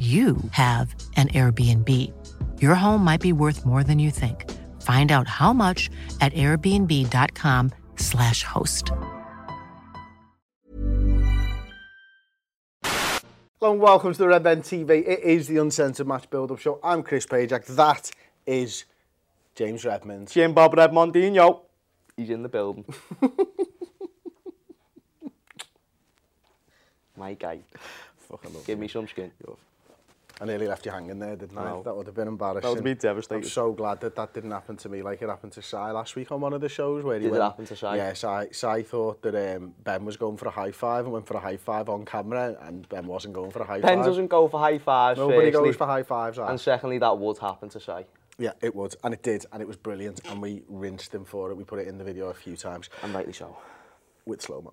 you have an Airbnb. Your home might be worth more than you think. Find out how much at airbnb.com/slash host. Hello and welcome to the Redmen TV. It is the Uncensored Match Build-Up Show. I'm Chris Pajak. That is James Redmond. Jim Bob Redmondinho. He's in the building. My guy. Fucking love Give you. me some skin. I nearly left you hanging there, didn't wow. I? That would have been embarrassing. That would be devastating. I'm so glad that that didn't happen to me like it happened to Sai last week on one of the shows. Where he Did went, happen to Sai? Yeah, Sai, Sai thought that um, Ben was going for a high five and went for a high five on camera and Ben wasn't going for a high ben five. Ben doesn't go for high fives, Nobody firstly, goes for high fives. Right? And secondly, that would happen to Sai. Yeah, it would. And it did. And it was brilliant. And we rinsed him for it. We put it in the video a few times. And rightly so. With slow-mo.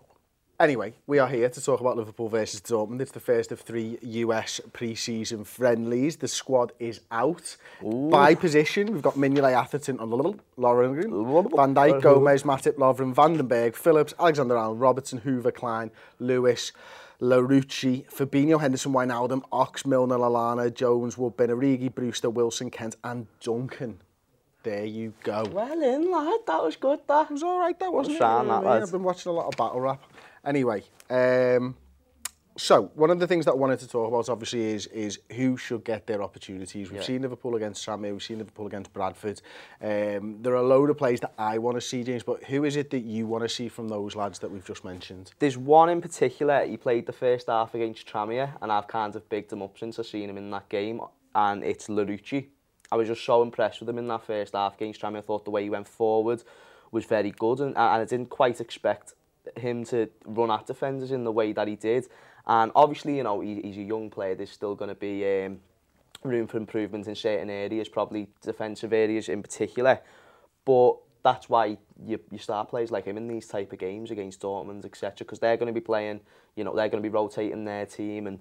Anyway, we are here to talk about Liverpool versus Dortmund. It's the first of three US pre-season friendlies. The squad is out. By position, we've got Mignolet, Atherton, and Lonergan. Van Dijk, Gomez, Matip, Lovren, van den Berg, Phillips, Alexander-Arnold, Robertson, Hoever, Klein, Lewis, Larouci, Fabinho, Henderson, Wijnaldum, Ox, Milner, Lallana, Jones, Woodburn, Origi, Brewster, Wilson, Kent, and Duncan. There you go. Well in, lad. That was good, that. It was all right, that wasn't it? Sound You know that, what lad. I've been watching a lot of battle rap. Anyway, um, so one of the things that I wanted to talk about obviously is is who should get their opportunities. We've Yeah. seen Liverpool against Tranmere, we've seen Liverpool against Bradford. Um, there are a load of plays that I want to see, James, but who is it that you want to see from those lads that we've just mentioned? There's one in particular, he played the first half against Tranmere, and I've kind of bigged him up since I've seen him in that game, and it's Larouci. I was just so impressed with him in that first half against Tranmere. I thought the way he went forward was very good, and, and I didn't quite expect him to run at defenders in the way that he did. And obviously, you know, he, he's a young player. There's still going to be um, room for improvement in certain areas, probably defensive areas in particular. But that's why you, you start players like him in these type of games against Dortmund, etc. Because they're going to be playing, you know, they're going to be rotating their team, and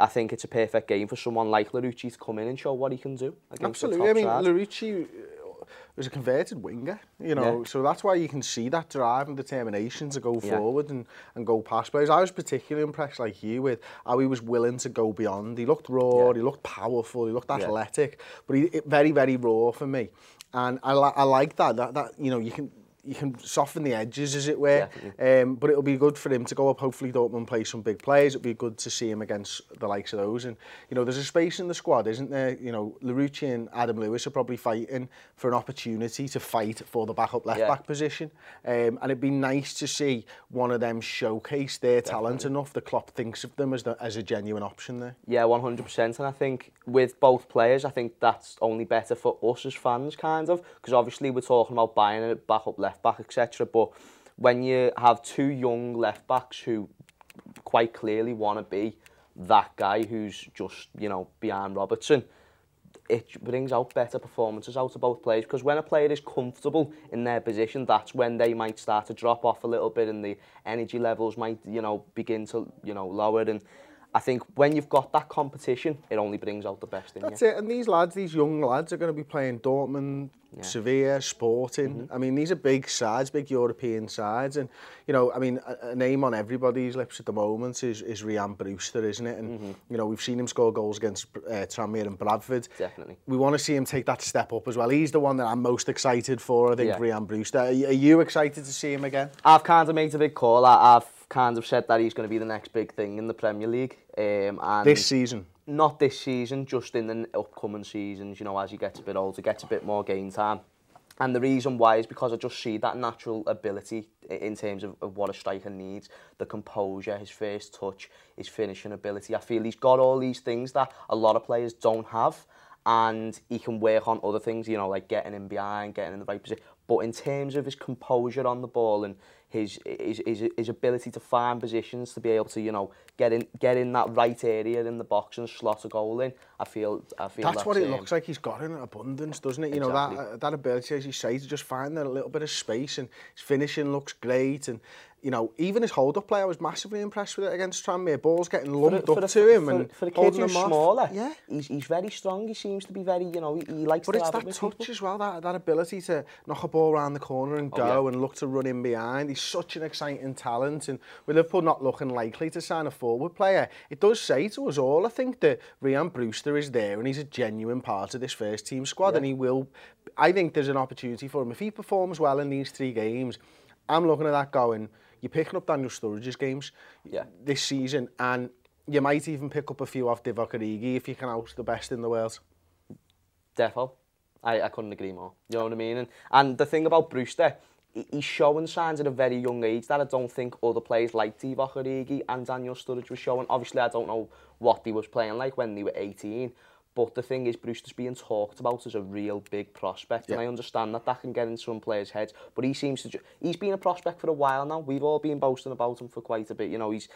I think it's a perfect game for someone like Larucci to come in and show what he can do. Absolutely, I mean, side. Larucci was a converted winger, you know, yeah. so that's why you can see that drive and determination to go yeah. forward and, and go past players. I was particularly impressed, like you, with how he was willing to go beyond. He looked raw, yeah. he looked powerful, he looked athletic, yeah. but he, very, very raw for me. And I, li I like that, that, that, you know, you can, you can soften the edges, as it were. Definitely. Um, but it'll be good for him to go up. Hopefully, Dortmund play some big players. It'll be good to see him against the likes of those. And you know, there's a space in the squad, isn't there? You know, Larouci and Adam Lewis are probably fighting for an opportunity to fight for the backup left Yeah. back position. Um, and it'd be nice to see one of them showcase their talent enough The Klopp thinks of them as the, as a genuine option there. Yeah, 100%. And I think with both players, I think that's only better for us as fans, kind of. Because obviously we're talking about buying a backup left left back, etc. But when you have two young left backs who quite clearly want to be that guy who's just, you know, behind Robertson, it brings out better performances out of both players because when a player is comfortable in their position that's when they might start to drop off a little bit and the energy levels might you know begin to you know lower and I think when you've got that competition it only brings out the best in That's you That's it. And these lads, these young lads, are going to be playing Dortmund, Sevilla, Sporting. I mean, these are big sides, big European sides. And, you know, I mean, a, a name on everybody's lips at the moment is, is Rian Brewster, isn't it? And, you know, we've seen him score goals against uh, Tranmere and Bradford. Definitely. We want to see him take that step up as well. He's the one that I'm most excited for, I think, Yeah. Rian Brewster. Are, you- are you excited to see him again? I've kind of made a big call I- I've kind of said that he's going to be the next big thing in the Premier League. Um, and This season. not this season, just in the upcoming seasons, you know, as he gets a bit older, gets a bit more game time. And the reason why is because I just see that natural ability in terms of, of what a striker needs, the composure, his first touch, his finishing ability. I feel he's got all these things that a lot of players don't have and he can work on other things, you know, like getting in behind, getting in the right position. But in terms of his composure on the ball and his his, his, his ability to find positions to be able to, you know, get in get in that right area in the box and slot a goal in, I feel I feel That's, what it um, looks like he's got in abundance, doesn't it? You know, that, uh, that ability, as you say, to just find that little bit of space and his finishing looks great. And, you know, even his hold-up play, I was massively impressed with it against Tranmere. Balls getting lumped for for up a, to him for, and for a kid who's smaller, yeah. he's, he's very strong. He seems to be very, you know, he, he likes but to have it But it's that touch people. as well, that, that ability to knock a ball around the corner and oh, go yeah. and look to run in behind. He's such an exciting talent. And with Liverpool not looking likely to sign a forward player, it does say to us all, I think, that Ryan Brewster is there and he's a genuine part of this first team squad yeah. and he will, I think there's an opportunity for him. If he performs well in these three games, I'm looking at that going, you're picking up Daniel Sturridge's games yeah. this season, and you might even pick up a few off Divock Origi if you can out the best in the world. Defo. I, I couldn't agree more. You know what I mean? And, and the thing about Brewster, he's showing signs at a very young age that I don't think other players like Divock Origi and Daniel Sturridge were showing. Obviously, I don't know what he was playing like when they were 18, But the thing is, Brewster's being talked about as a real big prospect, yeah. and I understand that that can get into some players' heads. But he seems to he's been a prospect for a while now. We've all been boasting about him for quite a bit. You know, he's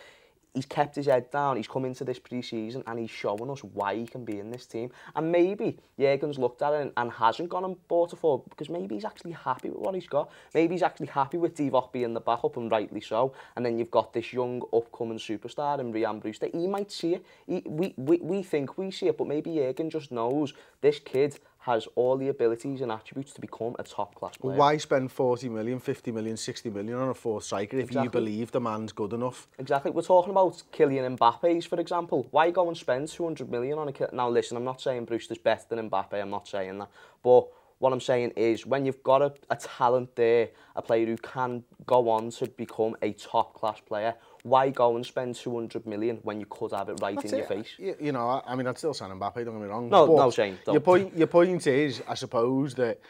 he's kept his head down, he's come into this pre-season and he's showing us why he can be in this team. And maybe Jurgen's looked at it and, and hasn't gone and bought a forward because maybe he's actually happy with what he's got. Maybe he's actually happy with Divock being the backup and rightly so. And then you've got this young upcoming superstar in Rian Brewster. He might see it. He, we, we, we think we see it, but maybe Jurgen just knows this kid has all the abilities and attributes to become a top class player. Why spend 40 million, 50 million, 60 million on a fourth striker exactly. if you believe the man's good enough? Exactly. We're talking about Kylian Mbappe's, for example. Why go and spend 200 million on a... Now, listen, I'm not saying Brewster's better than Mbappe. I'm not saying that. But what I'm saying is when you've got a, a talent there, a player who can go on to become a top class player, why go and spend 200 million when you could have it right That's in your face? You, know, I, I mean, I'd still sign Mbappe, don't get me wrong. No, but no, Shane, don't. Your point, your point is, I suppose, that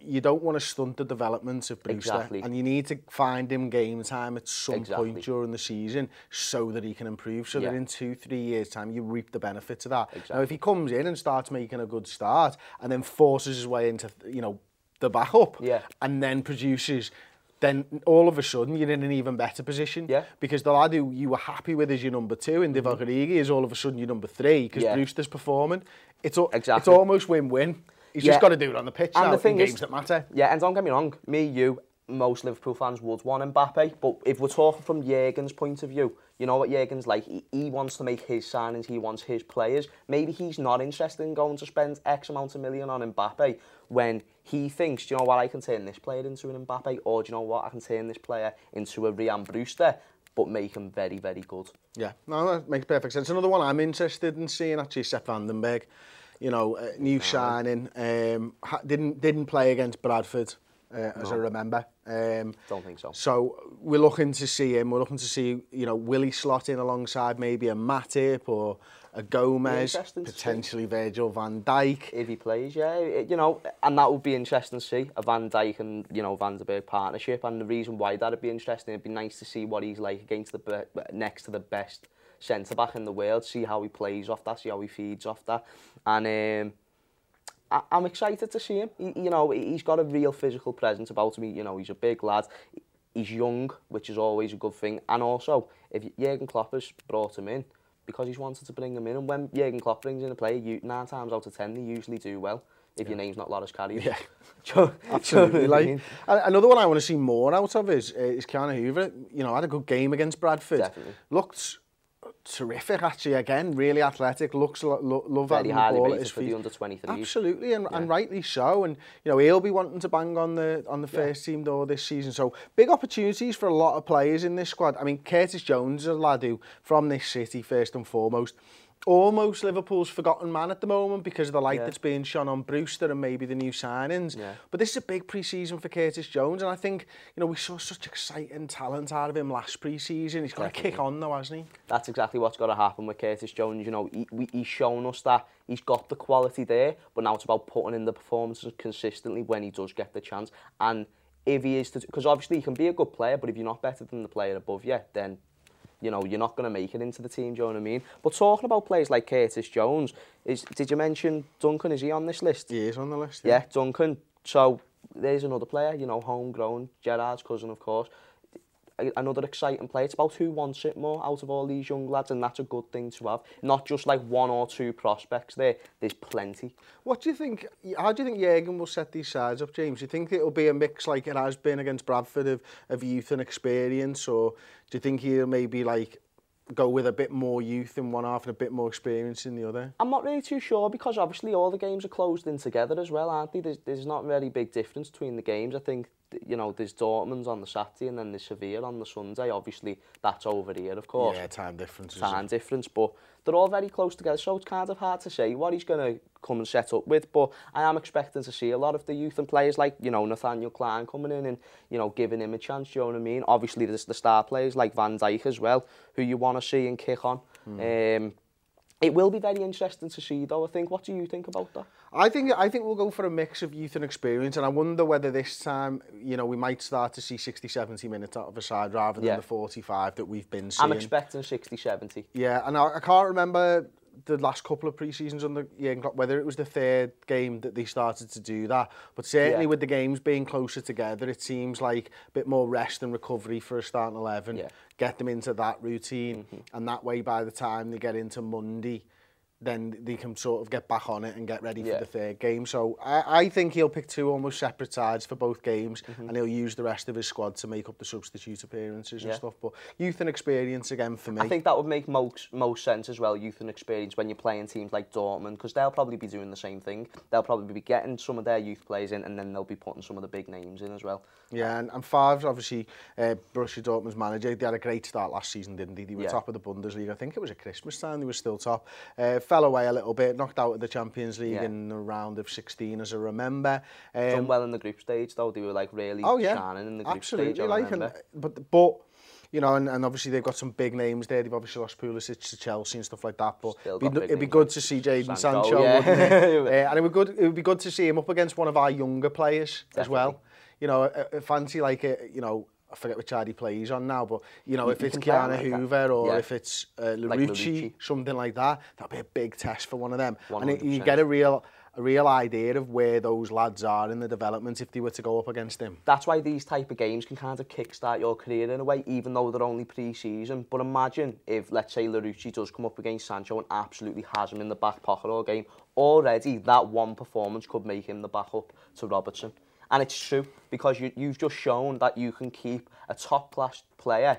you don't want to stunt the development of Brewster. Exactly. And you need to find him game time at some Exactly. point during the season so that he can improve, so that in two, three years' time you reap the benefits of that. Now, if he comes in and starts making a good start and then forces his way into, you know, the backup Yeah. and then produces then all of a sudden you're in an even better position. Yeah. Mm-hmm. Because the lad who you were happy with as your number two in Divock Origi is all of a sudden your number three because Yeah. Brewster's performing. It's, al- it's almost win-win. He's Yeah. just got to do it on the pitch And now the thing in is- games that matter. Yeah, and don't get me wrong, me, you, most Liverpool fans would want Mbappe, but if we're talking from Jurgen's point of view, you know what Jurgen's like, he, he wants to make his signings, he wants his players. Maybe he's not interested in going to spend X amount of million on Mbappe when he thinks, do you know what, I can turn this player into an Mbappe, or do you know what, I can turn this player into a Rian Brewster, but make him very, very good. Yeah, no, that makes perfect sense. Another one I'm interested in seeing actually is Sepp van den Berg. You know, uh, new signing. Um, ha- didn't didn't play against Bradford, uh, as I remember. Um, Don't think so. So we're looking to see him. We're looking to see, you know, will he slot in alongside maybe a Matip or a Gomez, potentially see. Virgil van Dijk. If he plays, yeah. It, you know, and that would be interesting to see, a Van Dijk and, you know, Van der Berg partnership. And the reason why that would be interesting, it'd be nice to see what he's like against the next to the best centre-back in the world, see how he plays off that, see how he feeds off that. And, um, I, I'm excited to see him. He, you know, he's got a real physical presence about him. You know, he's a big lad. He's young, which is always a good thing. And also, if Jurgen Klopp has brought him in, because he's wanted to bring him in, and when Jurgen Klopp brings in a player, you, nine times out of ten, they usually do well. If yeah. your name's not Loris Karius. Yeah. Absolutely. like, mean? another one I want to see more out of is, uh, is Keanu Hoover. You know, had a good game against Bradford. Definitely. Looked terrific actually. Again, really athletic. Looks lo- lo- love Very having the ball at for the under 23s. Absolutely, and, and rightly so. And you know, he'll be wanting to bang on the on the first team door this season. So big opportunities for a lot of players in this squad. I mean, Curtis Jones is a lad who, from this city, first and foremost, almost Liverpool's forgotten man at the moment because of the light Yeah. that's being shone on Brewster and maybe the new signings. Yeah. But this is a big pre-season for Curtis Jones, and I think you know we saw such exciting talent out of him last pre-season. He's got to kick on though, hasn't he? That's exactly what's got to happen with Curtis Jones. You know, he, we, he's shown us that he's got the quality there, but now it's about putting in the performances consistently when he does get the chance. And if he is to, because obviously he can be a good player, but if you're not better than the player above you, then you know, you're not going to make it into the team, do you know what I mean? But talking about players like Curtis Jones, is did you mention Duncan? Is he on this list? He is on the list, yeah. yeah Duncan. So there's another player, you know, homegrown, Gerard's cousin, of course another exciting player. It's about who wants it more out of all these young lads, and that's a good thing to have. Not just like one or two prospects there. There's plenty. What do you think? How do you think Jurgen will set these sides up, James? Do you think it'll be a mix like it has been against Bradford of, of youth and experience, or do you think he'll maybe like go with a bit more youth in one half and a bit more experience in the other? I'm not really too sure because obviously all the games are closed in together as well, aren't they? There's, there's not really big difference between the games. I think, you know, there's Dortmund on the Saturday and then there's Sevilla on the Sunday. Obviously, that's over here, of course. Yeah, time difference. Time difference, but They're all very close together, so it's kind of hard to say what he's going to come and set up with. But I am expecting to see a lot of the youth and players like, you know, Nathaniel Klein coming in and, you know, giving him a chance, you know what I mean? Obviously, there's the star players like Van Dijk as well, who you want to see and kick on. Mm. Um, It will be very interesting to see, though. I think. What do you think about that? I think I think we'll go for a mix of youth and experience, and I wonder whether this time, you know, we might start to see 60, 70 minutes out of a side rather than yeah. the 45 that we've been seeing. I'm expecting 60, 70. Yeah, and I, I can't remember the last couple of pre-seasons under Jurgen Klopp, whether it was the third game that they started to do that. But certainly Yeah. with the games being closer together, it seems like a bit more rest and recovery for a starting 11. Yeah. Get them into that routine. Mm-hmm. And that way, by the time they get into Monday, then they can sort of get back on it and get ready yeah. for the third game. So I, I think he'll pick two almost separate sides for both games mm -hmm. and he'll use the rest of his squad to make up the substitute appearances yeah. and stuff. But youth and experience again for me. I think that would make most, most sense as well, youth and experience, when you're playing teams like Dortmund, because they'll probably be doing the same thing. They'll probably be getting some of their youth players in and then they'll be putting some of the big names in as well. Yeah, and, and Favre's obviously uh, Borussia Dortmund's manager. They had a great start last season, didn't they? They were yeah. top of the Bundesliga. I think it was at Christmas time they were still top. Uh, fell away a little bit, knocked out of the Champions League yeah. in the round of 16, as I remember. Um, Done well in the group stage, though. They were like really oh, yeah, shining in the group absolutely, stage. Absolutely, like, remember. and, but but you know, and, and obviously they've got some big names there. They've obviously lost Pulisic to Chelsea and stuff like that. But Still it'd be, it'd be good like to see Jadon Sancho, Sancho yeah. wouldn't it? uh, and it would good. It would be good to see him up against one of our younger players Definitely. as well. You know, a, a fancy like a, you know I forget which side he plays on now, but you know, You- if you it's can play him Ki-Jana like that. Hoever or Yeah. if it's uh, Like Larouci. something like that, that'd be a big test for one of them. And it, you get a real, a real idea of where those lads are in the development if they were to go up against him. That's why these type of games can kind of kickstart your career in a way, even though they're only pre-season. But imagine if, let's say, Larouci does come up against Sancho and absolutely has him in the back pocket all game. Already, that one performance could make him the backup to Robertson. And it's true, because you, you've just shown that you can keep a top-class player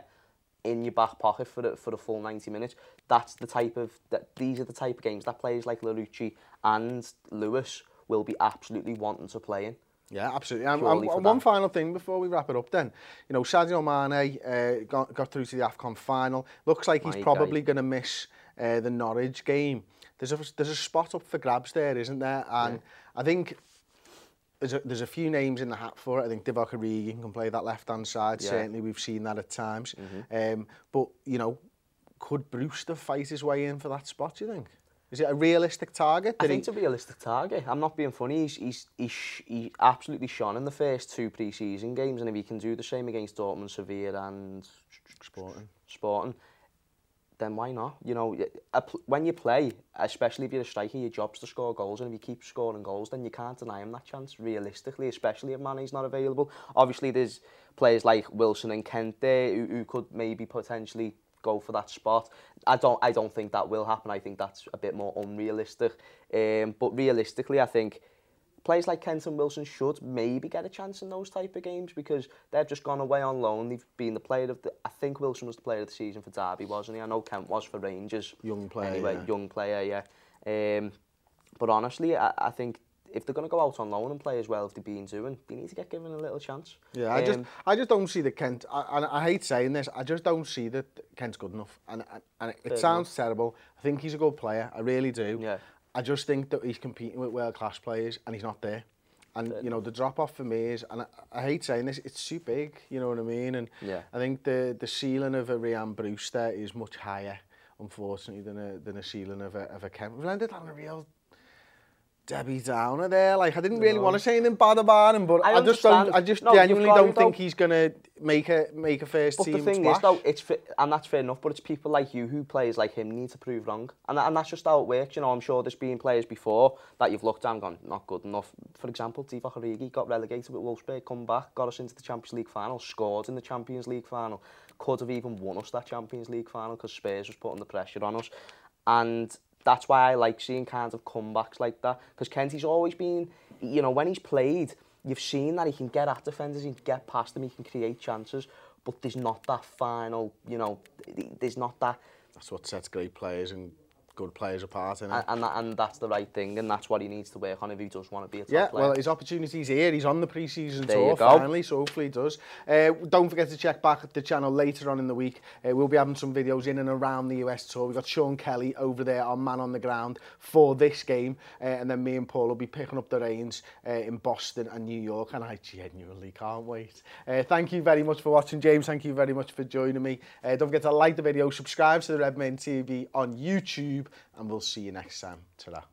in your back pocket for the, for the full 90 minutes. That's the type of, that, these are the type of games that players like Larouci and Lewis will be absolutely wanting to play in. Yeah, absolutely. And, Purely and one final thing before we wrap it up then. You know, Sadio Mane uh, got, got through to the AFCON final. Looks like he's My probably going to miss uh, the Norwich game. There's a, there's a spot up for grabs there, isn't there? And I think there's a, there's a few names in the hat for it. I think Divock Origi can play that left-hand side. Yeah. Certainly, we've seen that at times. Mm -hmm. um, but, you know, could Brewster fight his way in for that spot, do you think? Is it a realistic target? Did I think he... it's a realistic target. I'm not being funny. He's, he's, he's he absolutely shone in the first two pre-season games, and if he can do the same against Dortmund, Sevilla and... Sporting. Sporting, then why not? You know, when you play, especially if you're a striker, your job's to score goals, and if you keep scoring goals, then you can't deny him that chance, realistically, especially if Mane's not available. Obviously, there's players like Wilson and Kent there who, who could maybe potentially go for that spot. I don't, I don't think that will happen. I think that's a bit more unrealistic. Um, but realistically, I think players like Kent and Wilson should maybe get a chance in those type of games because they've just gone away on loan. They've been the player of the. I think Wilson was the player of the season for Derby, wasn't he? I know Kent was for Rangers. Young player, Anyway, yeah. young player, yeah. Um, but honestly, I, I think if they're going to go out on loan and play as well if they've been doing, they need to get given a little chance. Yeah, I just, I just don't see that Kent. I, and I hate saying this. I just don't see that Kent's good enough. And, and, and it sounds terrible. I think he's a good player. I really do. Yeah. I just think that he's competing with world class players and he's not there. And you know the drop off for me is, and I, I hate saying this, it's too big. You know what I mean? And yeah. I think the the ceiling of a Ryan Brewster is much higher, unfortunately, than a than a ceiling of a of a Kevin. We've landed on a real Debbie Downer there. Like, I didn't really no. want to say anything bad about him, but I, I just don't. I just no, genuinely don't though. think he's gonna make a make a first but team. But the thing splash. is, though, it's and that's fair enough. But it's people like you who players like him need to prove wrong, and and that's just how it works. You know, I'm sure there's been players before that you've looked at and gone not good enough. For example, Divock Origi got relegated with Wolfsburg, come back, got us into the Champions League final, scored in the Champions League final, could have even won us that Champions League final because Spurs was putting the pressure on us, and that's why I like seeing kind of comebacks like that. Because Kenty's always been, you know, when he's played, you've seen that he can get at defenders, he can get past them, he can create chances, but there's not that final, you know, there's not that... That's what sets great players and good players apart. And, and, that, and that's the right thing, and that's what he needs to work on if he does want to be a top Yeah, player. well, his opportunity's here. He's on the pre-season There tour finally, so hopefully he does. Uh, don't forget to check back at the channel later on in the week. Uh, we'll be having some videos in and around the US tour. We've got Sean Kelly over there, our man on the ground, for this game. Uh, and then me and Paul will be picking up the reins uh, in Boston and New York. And I genuinely can't wait. Uh, thank you very much for watching, James. Thank you very much for joining me. Uh, don't forget to like the video, subscribe to the Redmen TV on YouTube, and we'll see you next time. ta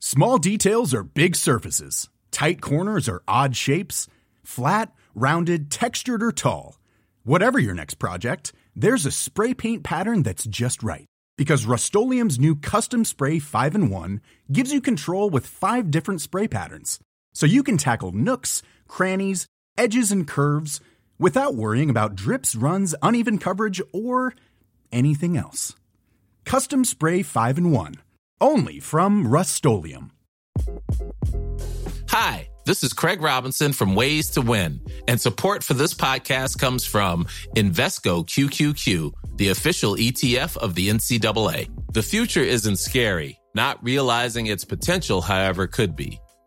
Small details are big surfaces. Tight corners are odd shapes. Flat, rounded, textured, or tall. Whatever your next project, there's a spray paint pattern that's just right. Because Rust new Custom Spray 5 in 1 gives you control with five different spray patterns. So you can tackle nooks, crannies, edges, and curves without worrying about drips, runs, uneven coverage, or anything else. Custom Spray 5 in 1. Only from Rust Hi, this is Craig Robinson from Ways to Win, and support for this podcast comes from Invesco QQQ, the official ETF of the NCAA. The future isn't scary, not realizing its potential, however, could be.